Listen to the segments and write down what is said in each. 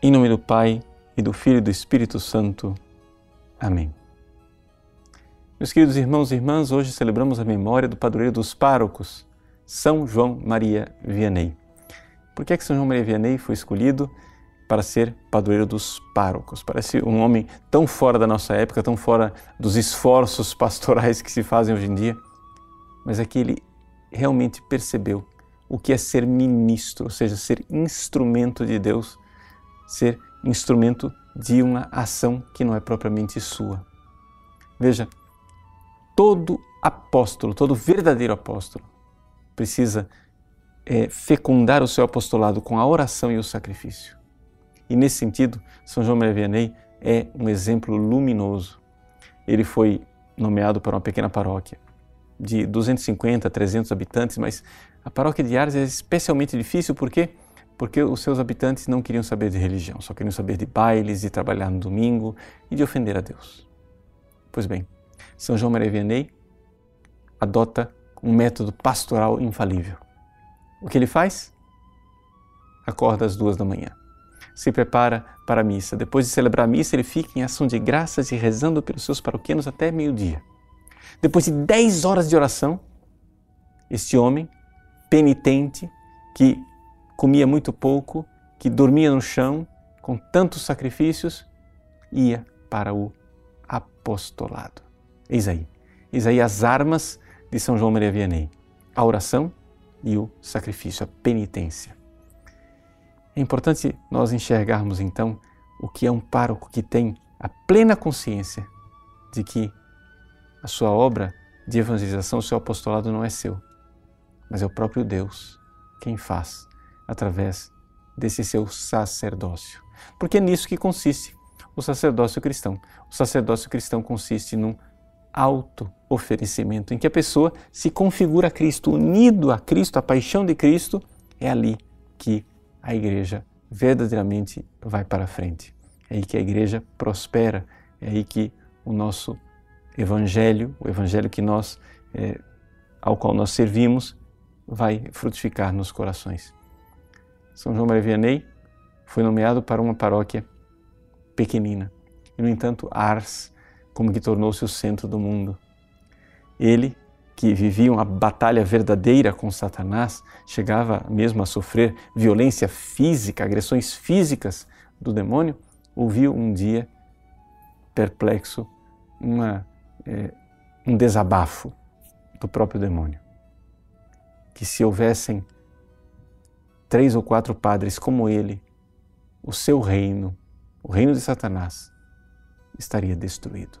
Em nome do Pai, e do Filho e do Espírito Santo. Amém. Meus queridos irmãos e irmãs, hoje celebramos a memória do padroeiro dos párocos, São João Maria Vianney. Por que, é que São João Maria Vianney foi escolhido para ser padroeiro dos párocos? Parece um homem tão fora da nossa época, tão fora dos esforços pastorais que se fazem hoje em dia, mas é que ele realmente percebeu o que é ser ministro, ou seja, ser instrumento de Deus, ser instrumento de uma ação que não é propriamente sua. Veja, todo apóstolo, todo verdadeiro apóstolo, precisa é, fecundar o seu apostolado com a oração e o sacrifício. E nesse sentido, São João Maria Vianney é um exemplo luminoso. Ele foi nomeado para uma pequena paróquia de 250 a 300 habitantes, mas a paróquia de Ars é especialmente difícil porque porque os seus habitantes não queriam saber de religião, só queriam saber de bailes, de trabalhar no domingo e de ofender a Deus. Pois bem, São João Maria Vianney adota um método pastoral infalível. O que ele faz? Acorda às duas da manhã, se prepara para a missa. Depois de celebrar a missa, ele fica em ação de graças e rezando pelos seus paroquianos até meio-dia. Depois de dez horas de oração, este homem penitente que comia muito pouco, que dormia no chão, com tantos sacrifícios, ia para o apostolado. Eis aí, eis aí as armas de São João Maria Vianney: a oração e o sacrifício, a penitência. É importante nós enxergarmos então o que é um pároco que tem a plena consciência de que a sua obra de evangelização, o seu apostolado não é seu, mas é o próprio Deus quem faz através desse seu sacerdócio. Porque é nisso que consiste o sacerdócio cristão. O sacerdócio cristão consiste num auto-oferecimento, em que a pessoa se configura a Cristo, unido a Cristo, a paixão de Cristo, é ali que a igreja verdadeiramente vai para frente. É aí que a igreja prospera, é aí que o nosso evangelho, o evangelho que nós, é, ao qual nós servimos, vai frutificar nos corações. São João Maria Vianney foi nomeado para uma paróquia pequenina. E, no entanto, Ars, como que tornou-se o centro do mundo. Ele, que vivia uma batalha verdadeira com Satanás, chegava mesmo a sofrer violência física, agressões físicas do demônio, ouviu um dia, perplexo, uma, é, um desabafo do próprio demônio. Que se houvessem três ou quatro padres como ele, o seu reino, o reino de Satanás, estaria destruído.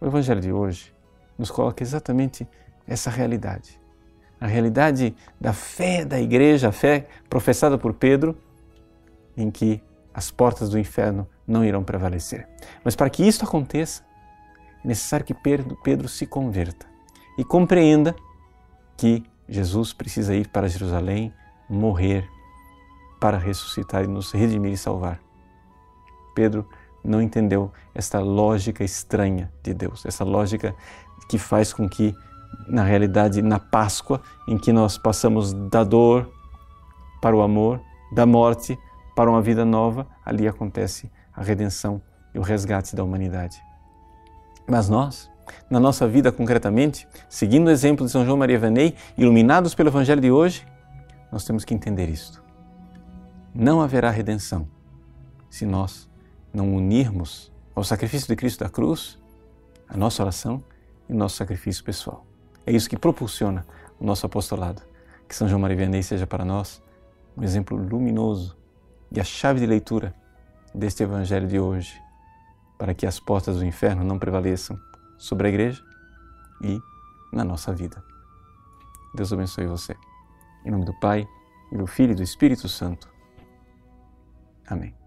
O Evangelho de hoje nos coloca exatamente essa realidade. A realidade da fé da igreja, a fé professada por Pedro, em que as portas do inferno não irão prevalecer. Mas para que isto aconteça, é necessário que Pedro, Pedro se converta e compreenda que Jesus precisa ir para Jerusalém, morrer, para ressuscitar e nos redimir e salvar. Pedro não entendeu esta lógica estranha de Deus, essa lógica que faz com que, na realidade, na Páscoa, em que nós passamos da dor para o amor, da morte para uma vida nova, ali acontece a redenção e o resgate da humanidade. Mas nós, na nossa vida concretamente, seguindo o exemplo de São João Maria Vianney, iluminados pelo Evangelho de hoje, nós temos que entender isto. Não haverá redenção se nós não unirmos ao sacrifício de Cristo da cruz a nossa oração e o nosso sacrifício pessoal. É isso que propulsiona o nosso apostolado. Que São João Maria Vianney seja para nós um exemplo luminoso e a chave de leitura deste Evangelho de hoje, para que as portas do inferno não prevaleçam sobre a igreja e na nossa vida. Deus abençoe você. Em nome do Pai, e do Filho e do Espírito Santo. Amém.